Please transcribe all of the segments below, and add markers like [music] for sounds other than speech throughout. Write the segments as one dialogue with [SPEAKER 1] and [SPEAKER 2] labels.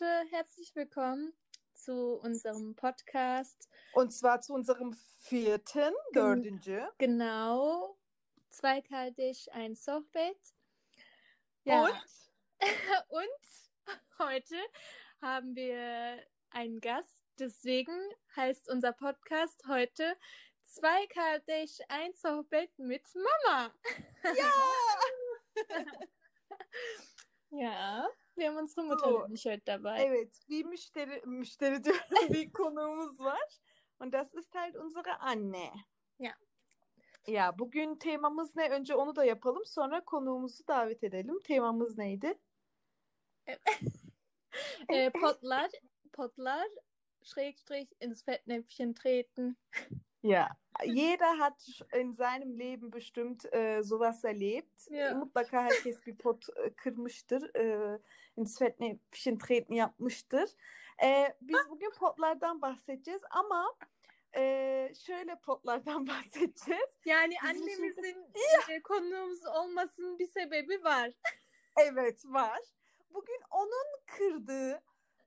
[SPEAKER 1] Leute, herzlich willkommen zu unserem Podcast.
[SPEAKER 2] Und zwar zu unserem vierten, dördüncü.
[SPEAKER 1] Genau, zweikaltig, ein Sohbet.
[SPEAKER 2] Und? [laughs]
[SPEAKER 1] Und heute haben wir einen Gast, deswegen heißt unser Podcast heute zweikaltig, ein Sohbet mit Mama.
[SPEAKER 2] Ja! [laughs]
[SPEAKER 1] Ja, wir haben unsere Mutter
[SPEAKER 2] So.
[SPEAKER 1] heute dabei.
[SPEAKER 2] evet, bir müşteri, müşteri diyorum, bir konuğumuz var. Und das ist halt unsere Anne.
[SPEAKER 1] Ya.
[SPEAKER 2] Ya bugün temamız ne? Önce onu da yapalım. Sonra konuğumuzu davet edelim. Temamız neydi?
[SPEAKER 1] Äh, [laughs] Potlar, Potlar, Schrägstrich, ins Fettnäpfchen treten.
[SPEAKER 2] Ja, jeder hat in seinem Leben bestimmt äh, sowas erlebt.
[SPEAKER 1] Ja.
[SPEAKER 2] Mutlaka herkes bir pot äh, kırmıştır, äh, ins Fettnäpfchen treten yapmıştır. Äh, biz bugün potlardan bahsedeceğiz ama äh, şöyle potlardan [laughs] bahsedeceğiz.
[SPEAKER 1] Yani
[SPEAKER 2] Bizim
[SPEAKER 1] annemizin e, konuğumuz olmasının bir sebebi var.
[SPEAKER 2] Evet var. Bugün onun kırdığı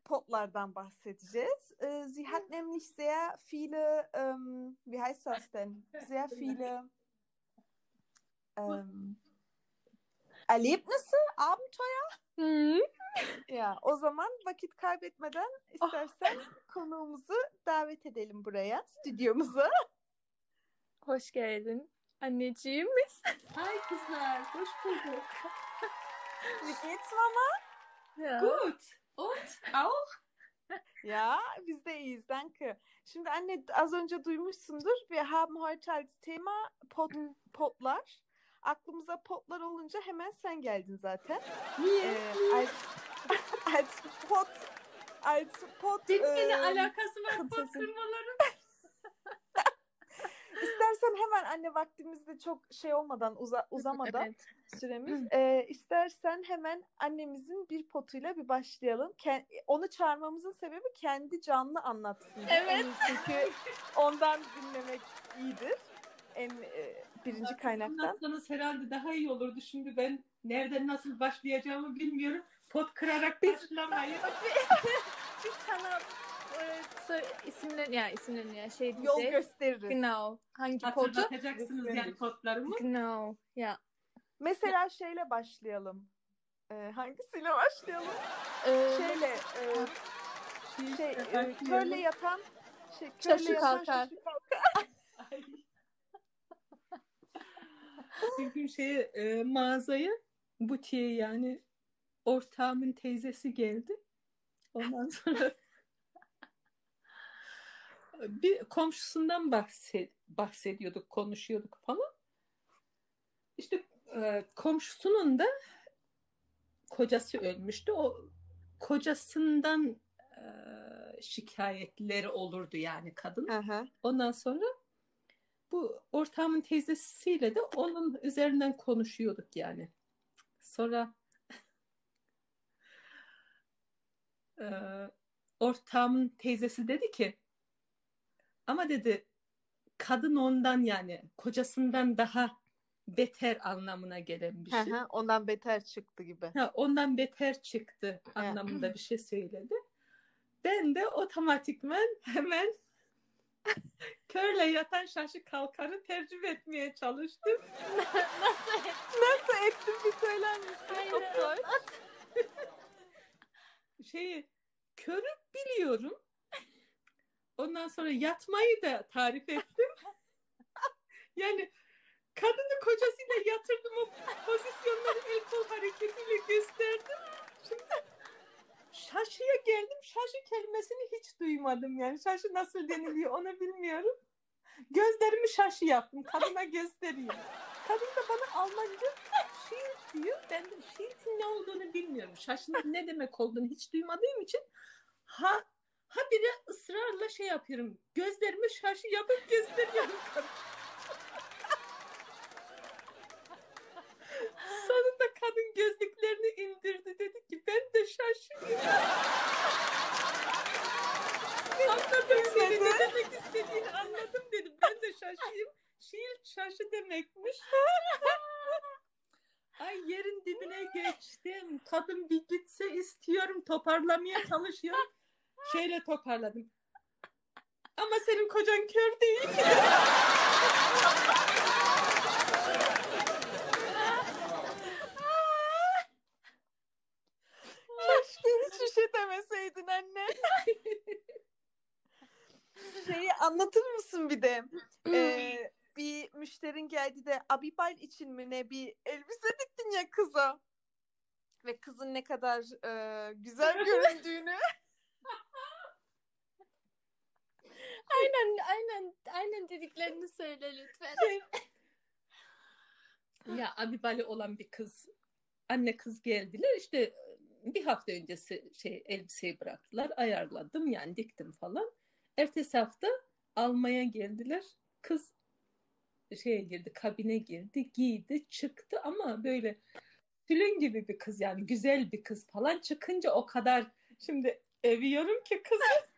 [SPEAKER 2] potlardan bahsedeceğiz. Äh, sie hat nämlich sehr viele, ähm, wie heißt das denn? Sehr [laughs] viele ähm, Erlebnisse, Abenteuer.
[SPEAKER 1] Hı.
[SPEAKER 2] Ya o zaman vakit kaybetmeden istersen konuğumuzu davet edelim buraya, stüdyomuza. [laughs]
[SPEAKER 1] Hoş geldin anneciğim. [laughs]
[SPEAKER 3] Hi kızlar, hoş bulduk.
[SPEAKER 2] Wie geht's Mama?
[SPEAKER 1] Ya.
[SPEAKER 3] Gut. Und auch?
[SPEAKER 2] Ja, biz de iyiyiz, danke. Şimdi anne az önce duymuşsundur. Wir haben heute als Thema pot, potlar. Aklımıza potlar olunca hemen sen geldin zaten.
[SPEAKER 3] Niye?
[SPEAKER 2] Ee, als, als [laughs] pot, als pot.
[SPEAKER 3] Senin ne
[SPEAKER 2] e,
[SPEAKER 3] alakası var pot kırmaların? [laughs]
[SPEAKER 2] İstersen hemen anne vaktimizde çok şey olmadan uza, [laughs] uzamadan
[SPEAKER 1] Evet.
[SPEAKER 2] süremiz. Ee, istersen hemen annemizin bir potuyla bir başlayalım. Ken- onu çağırmamızın sebebi kendi canlı anlatsın.
[SPEAKER 1] Evet.
[SPEAKER 2] Yani çünkü ondan dinlemek iyidir. En e, birinci kaynaktan.
[SPEAKER 3] Anlatsanız herhalde daha iyi olurdu. Şimdi ben nereden nasıl başlayacağımı bilmiyorum. Pot kırarak başlamayın. [laughs]
[SPEAKER 1] Biz sana e, sö- isimlerini ya isimlerini ya şey
[SPEAKER 2] Yol
[SPEAKER 1] diyeceğiz.
[SPEAKER 2] gösteririz.
[SPEAKER 1] Genau. Hangi potu?
[SPEAKER 3] Hatırlatacaksınız yani potlarımı.
[SPEAKER 1] Genau. Ya.
[SPEAKER 2] Mesela şeyle başlayalım. Ee, hangisiyle başlayalım?
[SPEAKER 1] Ee,
[SPEAKER 2] Şeyle e, şey e,
[SPEAKER 3] Başlayalım.
[SPEAKER 2] körle yatan şey,
[SPEAKER 1] Şaşı
[SPEAKER 2] körle yatan
[SPEAKER 1] kalkar.
[SPEAKER 2] şaşı kalkar.
[SPEAKER 3] Bir gün şeye e, mağazaya butiğe yani ortağımın teyzesi geldi. Ondan sonra bir komşusundan bahset, bahsediyorduk, konuşuyorduk falan. İşte e, komşusunun da kocası ölmüştü. O kocasından e, şikayetleri olurdu yani kadın.
[SPEAKER 2] Aha.
[SPEAKER 3] Ondan sonra bu ortağımın teyzesiyle de onun üzerinden konuşuyorduk yani. Sonra eee, ortağımın teyzesi dedi ki ama dedi kadın ondan yani kocasından daha beter anlamına gelen bir şey.
[SPEAKER 2] Ondan beter çıktı gibi.
[SPEAKER 3] Ha, ondan beter çıktı anlamında bir şey söyledi. Ben de otomatikmen hemen [laughs] körle yatan şaşı kalkarı tercüme etmeye çalıştım.
[SPEAKER 2] Nasıl ettin bir söyler misin? Doktor? [laughs]
[SPEAKER 3] Şeyi körü biliyorum. Ondan sonra yatmayı da tarif ettim. [laughs] yani kadını kocasıyla yatırdım o pozisyonları el kol hareketiyle gösterdim. Şimdi şaşıya geldim. Şaşı kelimesini hiç duymadım yani. Şaşı nasıl deniliyor onu bilmiyorum. Gözlerimi şaşı yaptım. Kadına göstereyim. Kadın da bana Almanca şiir diyor. Ben de şiirin ne olduğunu bilmiyorum. Şaşının ne demek olduğunu hiç duymadığım için ha ha biri ısrarla şey yapıyorum. Gözlerimi şaşı yapıp gösteriyorum. [laughs] Sonunda kadın gözlüklerini indirdi. Dedi ki ben de şaşırıyorum. Anladım seni ne demek istediğini anladım dedi. Ben de şaşıyım. Şiir şaşı demekmiş. [laughs] Ay yerin dibine geçtim. Kadın bir gitse istiyorum toparlamaya çalışıyorum. Şöyle toparladım. Ama senin kocan kör değil ki.
[SPEAKER 2] Keşke hiçbir şey demeseydin anne. Şeyi anlatır mısın bir de? Ee, bir müşterin geldi de Abibal için mi ne bir elbise diktin ya kıza. Ve kızın ne kadar e, güzel [laughs] göründüğünü.
[SPEAKER 1] Aynen aynen aynen dediklerini söyle lütfen.
[SPEAKER 3] Ya Abibali olan bir kız, anne kız geldiler. İşte bir hafta öncesi şey elbiseyi bıraktılar. Ayarladım yani diktim falan. Ertesi hafta almaya geldiler. Kız şeye girdi, kabine girdi, giydi, çıktı ama böyle tülün gibi bir kız yani güzel bir kız falan çıkınca o kadar şimdi övüyorum ki kızı.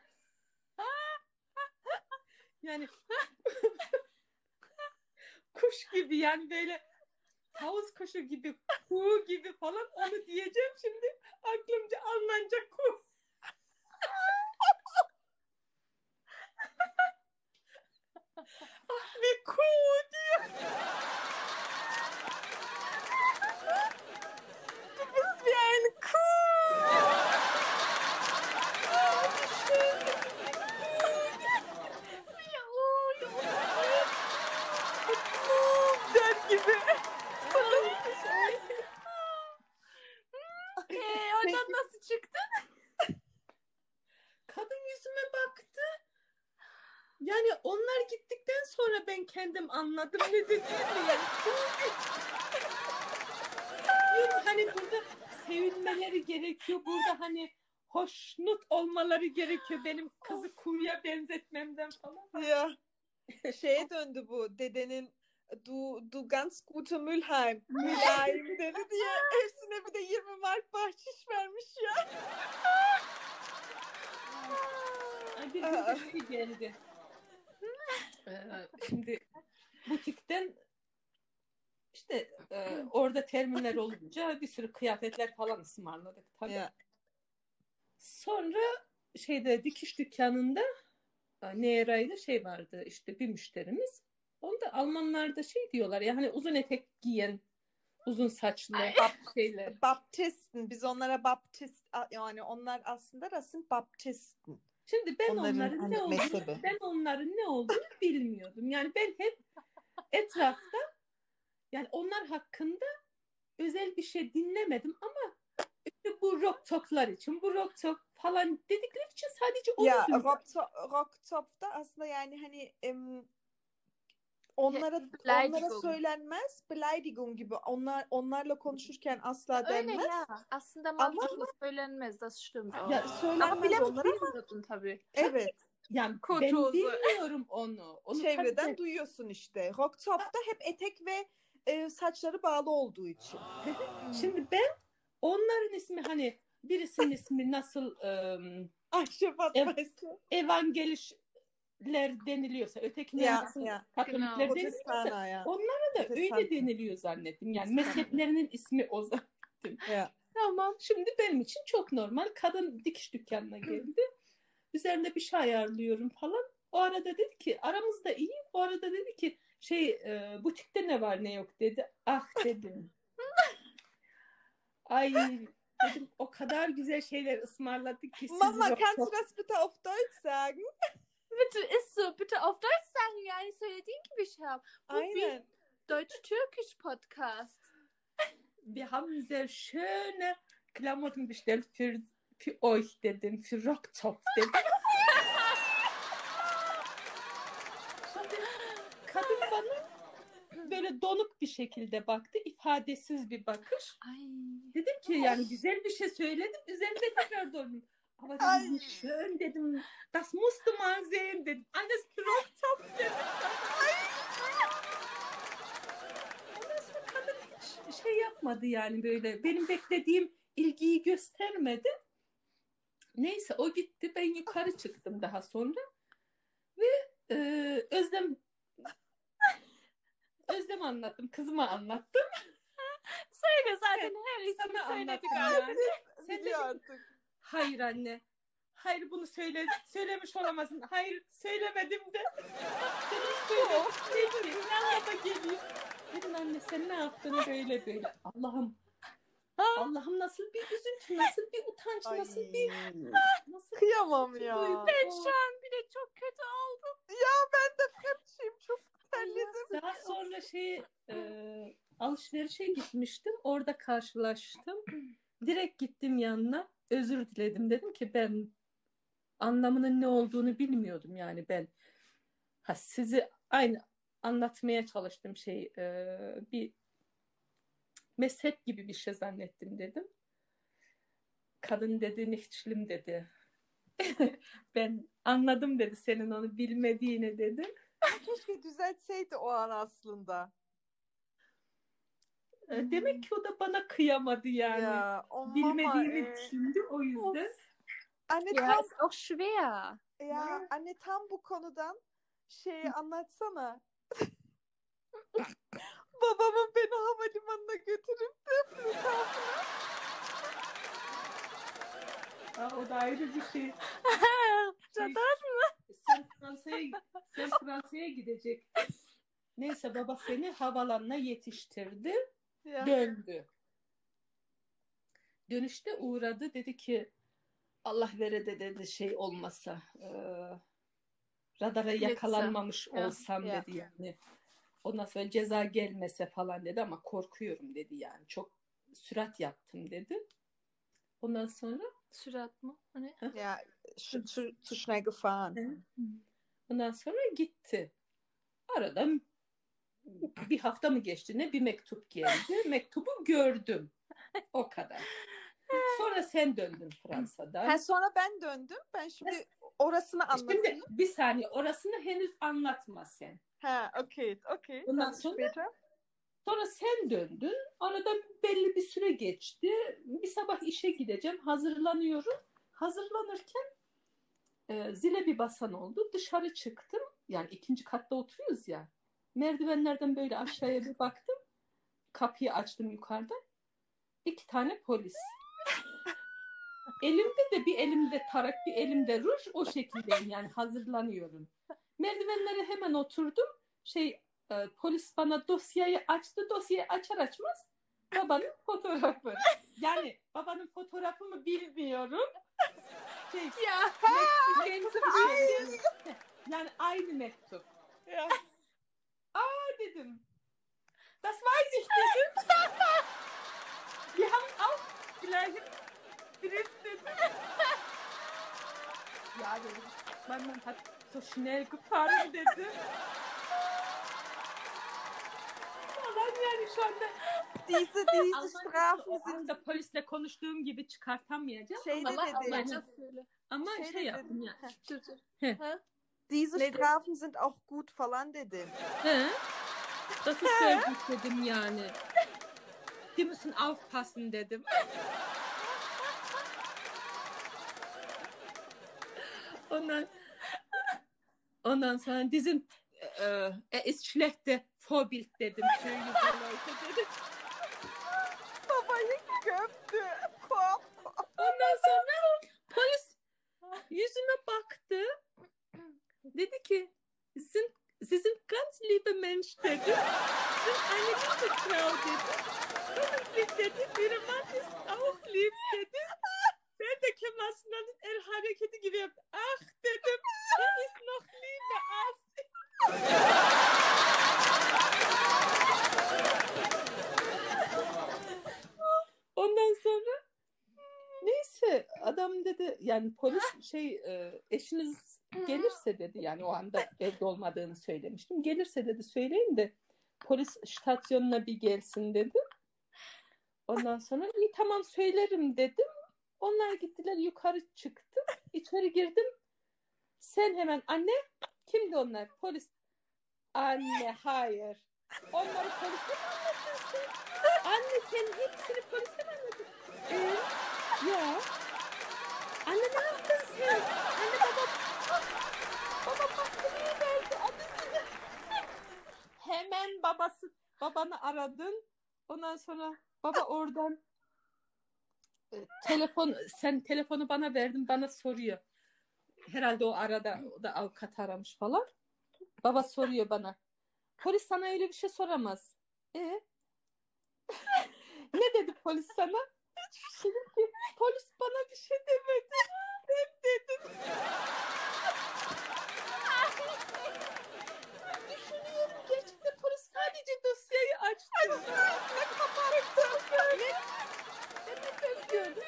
[SPEAKER 3] Yani [laughs] kuş gibi yani böyle havuz kuşu gibi, kuğu gibi falan onu diyeceğim şimdi aklımca anlanacak kuğu. [laughs] ah bir kuğu diyor.
[SPEAKER 2] Biz bir ein cool. Der gibi.
[SPEAKER 1] Ee, oradan nasıl çıktı?
[SPEAKER 3] Kadın yüzüme baktı. Yani onlar gittikten sonra ben kendim anladım ne dediğimi. Diyorum hani burada sevilmeleri gerekiyor. Burada hani hoşnut olmaları gerekiyor. Benim kızı kuğuya benzetmemden falan.
[SPEAKER 2] Ya. Şeye döndü bu dedenin du, du ganz gute Mülheim. Mülheim dedi diye hepsine bir de 20 mark bahşiş vermiş ya.
[SPEAKER 3] Ay, Bir şey geldi. Ee, [laughs] şimdi butikten işte e, orada terminler olunca bir sürü kıyafetler falan ısmarladık tabii.
[SPEAKER 2] Ya.
[SPEAKER 3] Sonra şeyde dikiş dükkanında e, Neera'yla şey vardı işte bir müşterimiz. Onda Almanlarda şey diyorlar ya hani uzun etek giyen uzun saçlı şeyler.
[SPEAKER 2] Baptisten. Biz onlara Baptist yani onlar aslında Rasim Baptisten.
[SPEAKER 3] Şimdi ben
[SPEAKER 2] Onların
[SPEAKER 3] onların
[SPEAKER 2] hani
[SPEAKER 3] ne olduğunu,
[SPEAKER 2] mezhebi.
[SPEAKER 3] ben onların ne olduğunu bilmiyordum. Yani ben hep etrafta yani onlar hakkında özel bir şey dinlemedim ama işte bu rock talk'lar için, bu rock talk falan dedikleri için sadece onu
[SPEAKER 2] Ya. Rock, To- Rock Top'ta aslında yani hani em, onlara onlara söylenmez Beleidigung gibi onlar onlarla konuşurken asla
[SPEAKER 1] Öyle
[SPEAKER 2] denmez.
[SPEAKER 1] ya. Aslında mantıklı söylenmez. Das stimmt auch.
[SPEAKER 3] Ya
[SPEAKER 2] Ya
[SPEAKER 1] Ama
[SPEAKER 2] söylenmez
[SPEAKER 1] bile
[SPEAKER 2] onlara ama
[SPEAKER 1] bilmiyordun tabii.
[SPEAKER 2] evet
[SPEAKER 3] Yani ben
[SPEAKER 1] Kotozu.
[SPEAKER 3] bilmiyorum onu. onu
[SPEAKER 2] çevreden
[SPEAKER 3] tabii-
[SPEAKER 2] duyuyorsun işte. Rock Top'ta hep etek ve e, saçları bağlı olduğu için.
[SPEAKER 3] Şimdi ben onların ismi hani birisinin ismi nasıl ım,
[SPEAKER 2] Ayşe Fatma'ysa.
[SPEAKER 3] Evangelişler deniliyorsa, ötekiler
[SPEAKER 2] Ya, ya.
[SPEAKER 3] katolikler
[SPEAKER 1] Genau.
[SPEAKER 3] deniliyorsa
[SPEAKER 2] ya.
[SPEAKER 3] onlara da
[SPEAKER 2] Protestan.
[SPEAKER 3] öyle deniliyor zannettim. Yani mezheplerinin ismi o zannettim.
[SPEAKER 2] ya.
[SPEAKER 3] Tamam. Şimdi benim için çok normal. Kadın dikiş dükkanına geldi. Üzerinde bir şey ayarlıyorum falan. O arada dedi ki aramızda iyi. O arada dedi ki şey e, butikte ne var ne yok dedi. Ah dedim. [laughs] Ay dedim o kadar güzel şeyler ısmarladık ki
[SPEAKER 2] Mama kannst du das bitte auf Deutsch sagen?
[SPEAKER 1] Bitte ist so. Bitte auf Deutsch sagen. Yani söylediğin gibi şey yap. Bu bir
[SPEAKER 2] Aynen.
[SPEAKER 1] Deutsch-Türkisch Podcast. [laughs]
[SPEAKER 3] Wir haben sehr schöne Klamotten bestellt für, für euch dedim. Für Rocktopf dedim. Kadın bana böyle donuk bir şekilde baktı. ifadesiz bir bakış.
[SPEAKER 1] Ay.
[SPEAKER 3] Dedim ki yani güzel bir şey söyledim. Üzerinde tekrar döndüm. Aber dedim,
[SPEAKER 2] Ay.
[SPEAKER 3] wie schön dedim. Das musst du mal sehen dedim. Alles Rocktopf dedim. Ondan sonra kadın hiç şey yapmadı yani böyle. Benim beklediğim ilgiyi göstermedi. Neyse o gitti. Ben yukarı çıktım daha sonra. Ve e, Özlem Özlem anlattım. Kızıma anlattım.
[SPEAKER 1] Söyle zaten her ismi söyledik.
[SPEAKER 3] Sen dedin,
[SPEAKER 2] artık.
[SPEAKER 3] Hayır anne. Hayır bunu söyle, söylemiş olamazsın. Hayır söylemedim de. Dedim söyle. Peki. Yanına da geliyor. Dedim anne sen ne yaptın böyle böyle. Allah'ım. Allah'ım nasıl bir üzüntü, nasıl bir utanç,
[SPEAKER 2] Ay,
[SPEAKER 3] nasıl bir... Nasıl
[SPEAKER 2] kıyamam ya.
[SPEAKER 3] duygu.
[SPEAKER 1] Ben şu an bile çok kötü oldum.
[SPEAKER 2] Ben de hemşim çok terledim.
[SPEAKER 3] Daha sonra şey e, alışverişe gitmiştim. Orada karşılaştım. Direkt gittim yanına. Özür diledim. Dedim ki ben anlamının ne olduğunu bilmiyordum yani ben. Ha, sizi aynı anlatmaya çalıştım şey e, bir mezhep gibi bir şey zannettim dedim. Kadın dedi niçlim dedi. [laughs] ben anladım dedi senin onu bilmediğini dedi.
[SPEAKER 2] Keşke düzeltseydi o an aslında.
[SPEAKER 3] E, Demek ki o da bana kıyamadı yani.
[SPEAKER 2] Ya, o mama,
[SPEAKER 3] Bilmediğimi
[SPEAKER 2] e,
[SPEAKER 3] düşündü o yüzden.
[SPEAKER 2] Anne
[SPEAKER 1] Ja,
[SPEAKER 2] tam
[SPEAKER 1] auch schwer.
[SPEAKER 2] ya anne tam bu konudan şeyi anlatsana. [laughs] Babamın beni havalimanına götürüp de
[SPEAKER 3] Aa, o da ayrı bir şey. [laughs]
[SPEAKER 1] Radar.
[SPEAKER 3] Sen Fransa'ya sen Fransa'ya gidecektin. Neyse baba seni havalanına yetiştirdi.
[SPEAKER 2] Ya.
[SPEAKER 3] Döndü. Dönüşte uğradı. Dedi ki Allah vere de dedi şey olmasa e, radara yakalanmamış
[SPEAKER 2] Ya,
[SPEAKER 3] olsam
[SPEAKER 2] ya.
[SPEAKER 3] dedi yani. Ondan sonra ceza gelmese falan dedi ama korkuyorum dedi yani. Çok sürat yaptım dedi. Ondan sonra
[SPEAKER 1] Sürat mı? Hani?
[SPEAKER 2] Zu, zu schnell gefahren.
[SPEAKER 3] Ondan sonra gitti. Aradan bir hafta mı geçti ne bir mektup geldi. [laughs] Mektubu gördüm. O kadar. [laughs] Sonra sen döndün Fransa'dan.
[SPEAKER 2] Ha, sonra ben döndüm. Ben şimdi orasını anlatayım.
[SPEAKER 3] Şimdi bir saniye orasını henüz anlatma sen.
[SPEAKER 2] Ha, okay.
[SPEAKER 3] Ondan
[SPEAKER 2] Dann
[SPEAKER 3] sonra-. Sonra sen döndün. Aradan belli bir süre geçti. Bir sabah işe gideceğim. Hazırlanıyorum. Hazırlanırken e, zile bir basan oldu. Dışarı çıktım. Yani ikinci katta oturuyoruz ya. Merdivenlerden böyle aşağıya bir baktım. Kapıyı açtım yukarıdan. İki tane polis. Elimde de bir elimde tarak bir elimde ruj o şekildeyim yani hazırlanıyorum. Merdivenlere hemen oturdum. Şey e, polis bana dosyayı açtı. Dosyayı açar açmaz babanın fotoğrafı. Yani babanın fotoğrafımı bilmiyorum. Şey,
[SPEAKER 1] Ya.
[SPEAKER 3] mektup geldi. Yani aynı mektup.
[SPEAKER 2] Ja.
[SPEAKER 3] Aa dedim. Das weiß ich dedim. Wir haben auch gleichen Brief dedim. Ja dedim. Man, man hat so schnell gefahren dedim. Falan yani şu anda
[SPEAKER 2] Diese, diese
[SPEAKER 3] Almanca
[SPEAKER 2] Strafen
[SPEAKER 3] o
[SPEAKER 2] sind
[SPEAKER 3] anda polisle konuştuğum gibi çıkartamayacağım.
[SPEAKER 2] şeyde
[SPEAKER 1] Allah
[SPEAKER 2] dedi.
[SPEAKER 1] Almanca söyle.
[SPEAKER 3] Ama
[SPEAKER 2] Şeyde
[SPEAKER 3] şey yaptım
[SPEAKER 2] dedi.
[SPEAKER 3] ya.
[SPEAKER 1] Dur dur.
[SPEAKER 2] Diese
[SPEAKER 1] Ne dedi?
[SPEAKER 2] Strafen sind auch gut falan dedim.
[SPEAKER 3] He? Das ist sehr gut dedim yani. Die müssen aufpassen dedim. Ondan ondan sonra dizin e, er ist schlechte Vorbild dedim. Für Leute dedim.
[SPEAKER 2] Babayı gömdü.
[SPEAKER 3] Ondan sonra polis yüzüme baktı. Dedi ki sizin, sizin ganz liebe Mensch dedi. Sizin eine liebe Frau. Bir Mann ist auch lieb dedi. Ben de Sunal'ın el hareketi gibi yaptım. Ah dedim. Er ist noch lieber als Ondan sonra neyse adam dedi yani polis şey e, eşiniz gelirse dedi yani o anda evde olmadığını söylemiştim. Gelirse dedi söyleyin de polis stasyonuna bir gelsin dedi. Ondan sonra iyi tamam söylerim dedim. Onlar gittiler yukarı çıktım. içeri girdim. Sen hemen anne kimdi onlar? Polis. Anne hayır. Onları polise mi anlattın sen? Anne sen hepsini polise mi anlattın? Ee, ya. Anne ne yaptın sen? Anne baba baba mahkemeye verdi annesini. Hemen babası babanı aradın. Ondan sonra baba oradan e, telefon sen telefonu bana verdin bana soruyor. Herhalde o arada o da avukat aramış falan. Baba soruyor bana. Polis sana öyle bir şey soramaz. E [laughs] ne dedi polis sana? Dedim ki polis bana bir şey demedi. Ben dedim. [laughs] Düşünüyorum polis sadece dosyayı açtı. Ne kapattı. Ne? Ben mektubu gördüm.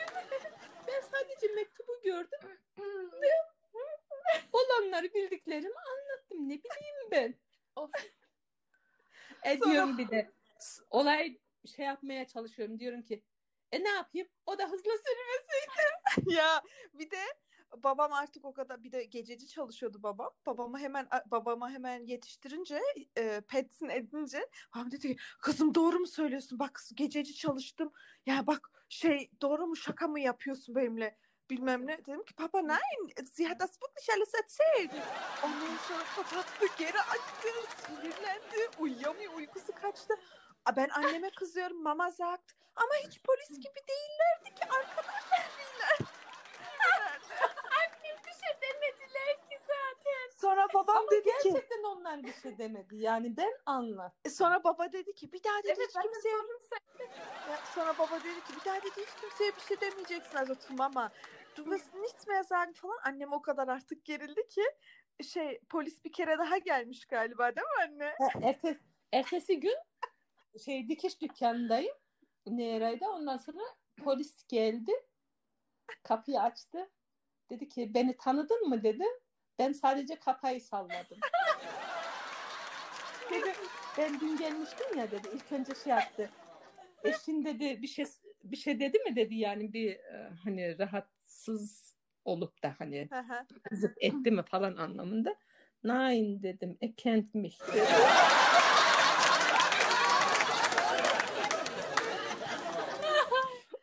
[SPEAKER 3] Ben sadece mektubu gördüm. [clears throat] Ve olanları bildiklerimi anlattım. Ne bileyim ben.
[SPEAKER 1] Of.
[SPEAKER 3] Ediyorum bir de. Olay şey yapmaya çalışıyorum. Diyorum ki e ne yapayım? O da hızlı sürmesi. [laughs]
[SPEAKER 2] ya bir de babam artık o kadar bir de gececi çalışıyordu babam. Babama hemen babama hemen yetiştirince e, petsin edince babam dedi ki kızım doğru mu söylüyorsun? Bak gececi çalıştım. Ya bak şey doğru mu şaka mı yapıyorsun benimle? Bilmem ne. Dedim ki baba nein, sie hat das wirklich alles erzählt. Ondan sonra kapattı, geri açtı, sinirlendi, uyuyamıyor, uykusu kaçtı. Ben anneme kızıyorum, mama sagt. Ama hiç polis gibi değillerdi ki arkadaş gibiler.
[SPEAKER 1] Annem bir şey demediler ki zaten.
[SPEAKER 2] Sonra babam
[SPEAKER 3] Ama
[SPEAKER 2] dedi ki,
[SPEAKER 3] gerçekten onlar bir şey demedi. Yani ben anlat.
[SPEAKER 2] sonra baba dedi ki bir daha dedi
[SPEAKER 1] Evet
[SPEAKER 2] hiç kimseye sonra baba dedi ki bir daha dedi hiç kimseye bir şey demeyeceksin also zu Mama. Du wirst nichts mehr sagen falan. Annem o kadar artık gerildi ki şey polis bir kere daha gelmiş galiba değil mi anne?
[SPEAKER 3] Ertesi, ertesi gün şey dikiş dükkanındayım. Nereydi? Ondan sonra polis geldi. Kapıyı açtı. Dedi ki beni tanıdın mı dedi. Ben sadece kafayı salladım. [laughs] dedi ben dün gelmiştim ya dedi. İlk önce şey yaptı. Eşin dedi bir şey bir şey dedi mi dedi yani bir e, hani rahatsız olup da hani kızıp etti mi falan anlamında. Nein dedim. Er kennt mich dedi. [laughs]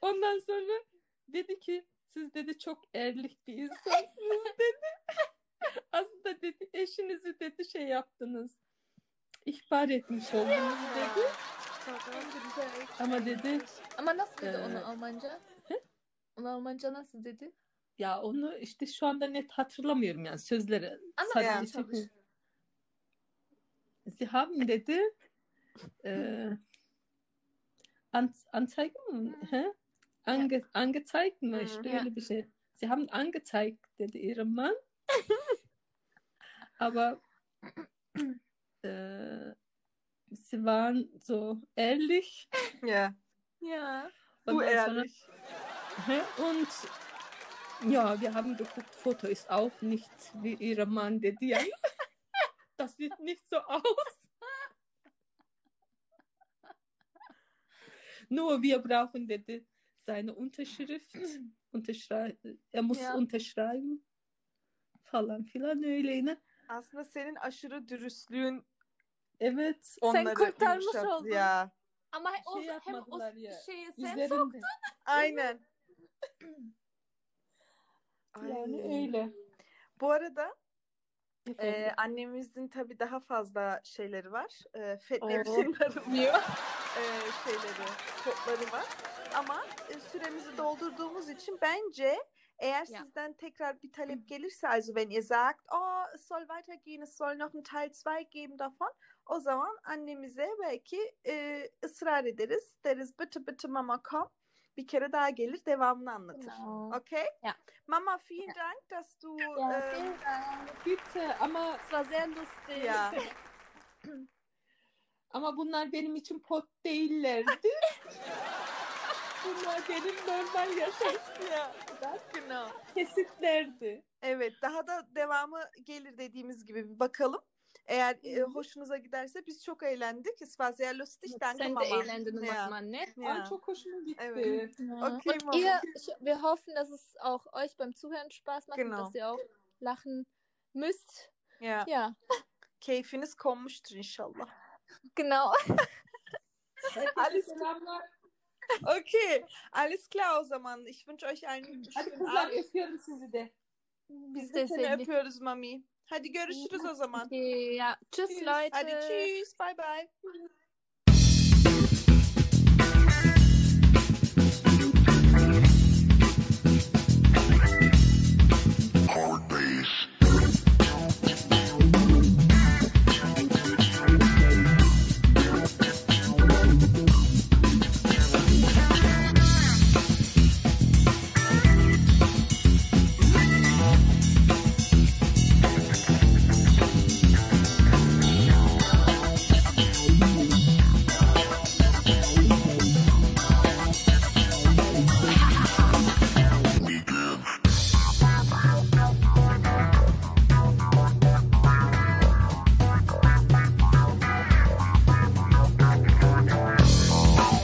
[SPEAKER 3] Ondan sonra dedi ki siz dedi çok erlik bir insansınız dedi. [laughs] [laughs] Aslında dedi eşinizi dedi şey yaptınız. İhbar etmiş oldunuz dedi. Ama dedi
[SPEAKER 1] Ama nasıl dedi
[SPEAKER 3] Ee,
[SPEAKER 1] onu Almanca?
[SPEAKER 3] he?
[SPEAKER 1] Onu Almanca nasıl dedi?
[SPEAKER 3] ya onu işte şu anda net hatırlamıyorum yani sözleri.
[SPEAKER 1] Ama
[SPEAKER 3] Sadece
[SPEAKER 2] yani
[SPEAKER 3] şey-. Sie haben dedi e, an, Anzeigen mı? He? Ange, angezeigt mı?
[SPEAKER 2] Hı,
[SPEAKER 3] İşte öyle bir şey. Sie haben angezeigt dedi ihrem Mann. [laughs] Aber e, sie waren so ehrlich.
[SPEAKER 2] Bu
[SPEAKER 3] Ondan sonra-
[SPEAKER 2] ehrlich.
[SPEAKER 3] Und ja, wir haben geguckt, Foto ist auch nicht wie ihre Mann, dedi yani. [laughs] Das sieht nicht so aus. Nur wir brauchen dedi seine Unterschrift. Unterschrei er muss
[SPEAKER 1] Ja.
[SPEAKER 3] unterschreiben. Falan filan öyle yine.
[SPEAKER 2] Aslında senin aşırı dürüstlüğün
[SPEAKER 3] Evet.
[SPEAKER 2] onları
[SPEAKER 1] kurtarmış
[SPEAKER 2] yumuşattı
[SPEAKER 1] oldun.
[SPEAKER 2] Ya.
[SPEAKER 1] Ama
[SPEAKER 3] Şey
[SPEAKER 1] o, hem o
[SPEAKER 3] yapmadılar ya,
[SPEAKER 1] şeyi sen
[SPEAKER 3] Üzerinde.
[SPEAKER 2] Aynen. Ay. [clears throat]
[SPEAKER 3] Yani öyle.
[SPEAKER 2] Bu arada
[SPEAKER 3] Efendim.
[SPEAKER 2] e, annemizin tabii daha fazla şeyleri var. E,
[SPEAKER 3] Oo.
[SPEAKER 2] fetnefsin darılmıyor. e, şeyleri, kodları var. Ama e, süremizi doldurduğumuz için bence eğer
[SPEAKER 1] Ya.
[SPEAKER 2] sizden tekrar bir talep gelirse also wenn ihr sagt, oh, es soll weitergehen, es soll noch ein Teil 2 geben davon, o zaman annemize belki e, ısrar ederiz. Deriz bitte bitte Mama komm. Bir kere daha gelir devamını anlatır.
[SPEAKER 1] Genau.
[SPEAKER 2] Okay?
[SPEAKER 1] Ja.
[SPEAKER 2] Mama, vielen Dank, dass du
[SPEAKER 1] Ja,
[SPEAKER 2] ähm,
[SPEAKER 1] vielen Dank.
[SPEAKER 3] Bitte ama
[SPEAKER 1] Es war sehr lustig.
[SPEAKER 2] Ja. [clears throat]
[SPEAKER 3] Ama bunlar benim için pot değillerdi. [laughs] bunlar benim normal yaşam
[SPEAKER 2] ja, genau.
[SPEAKER 3] kesitlerdi.
[SPEAKER 2] Evet, daha da devamı gelir dediğimiz gibi bir bakalım. Eğer e, hoşunuza giderse biz çok eğlendik. Es war sehr lustig. Danke
[SPEAKER 1] Sen de eğlendin
[SPEAKER 2] Ja.
[SPEAKER 1] Mama, ne?
[SPEAKER 2] Ja.
[SPEAKER 3] Ay çok hoşuma gitti.
[SPEAKER 2] Evet.
[SPEAKER 1] Ja.
[SPEAKER 2] Okay,
[SPEAKER 1] und ihr, wir hoffen, dass es auch euch beim Zuhören Spaß macht
[SPEAKER 2] Genau.
[SPEAKER 1] und dass ihr auch lachen müsst.
[SPEAKER 2] Ya,
[SPEAKER 1] Ja,
[SPEAKER 2] keyfiniz konmuştur inşallah.
[SPEAKER 1] genau.
[SPEAKER 3] Herkese
[SPEAKER 2] Alles-
[SPEAKER 3] selamlar.
[SPEAKER 2] Okay, alles klar o zaman. Ich wünsche euch einen
[SPEAKER 3] Hadi
[SPEAKER 2] schönen
[SPEAKER 3] kızlar
[SPEAKER 2] Abend.
[SPEAKER 3] öpüyorum sizi de.
[SPEAKER 2] Biz de seni
[SPEAKER 1] Seni.
[SPEAKER 2] öpüyoruz Mami. Hadi görüşürüz o zaman.
[SPEAKER 1] Okay, ja. Tschüss,
[SPEAKER 3] Tschüss.
[SPEAKER 1] Leute.
[SPEAKER 2] Hadi tschüss, bye bye.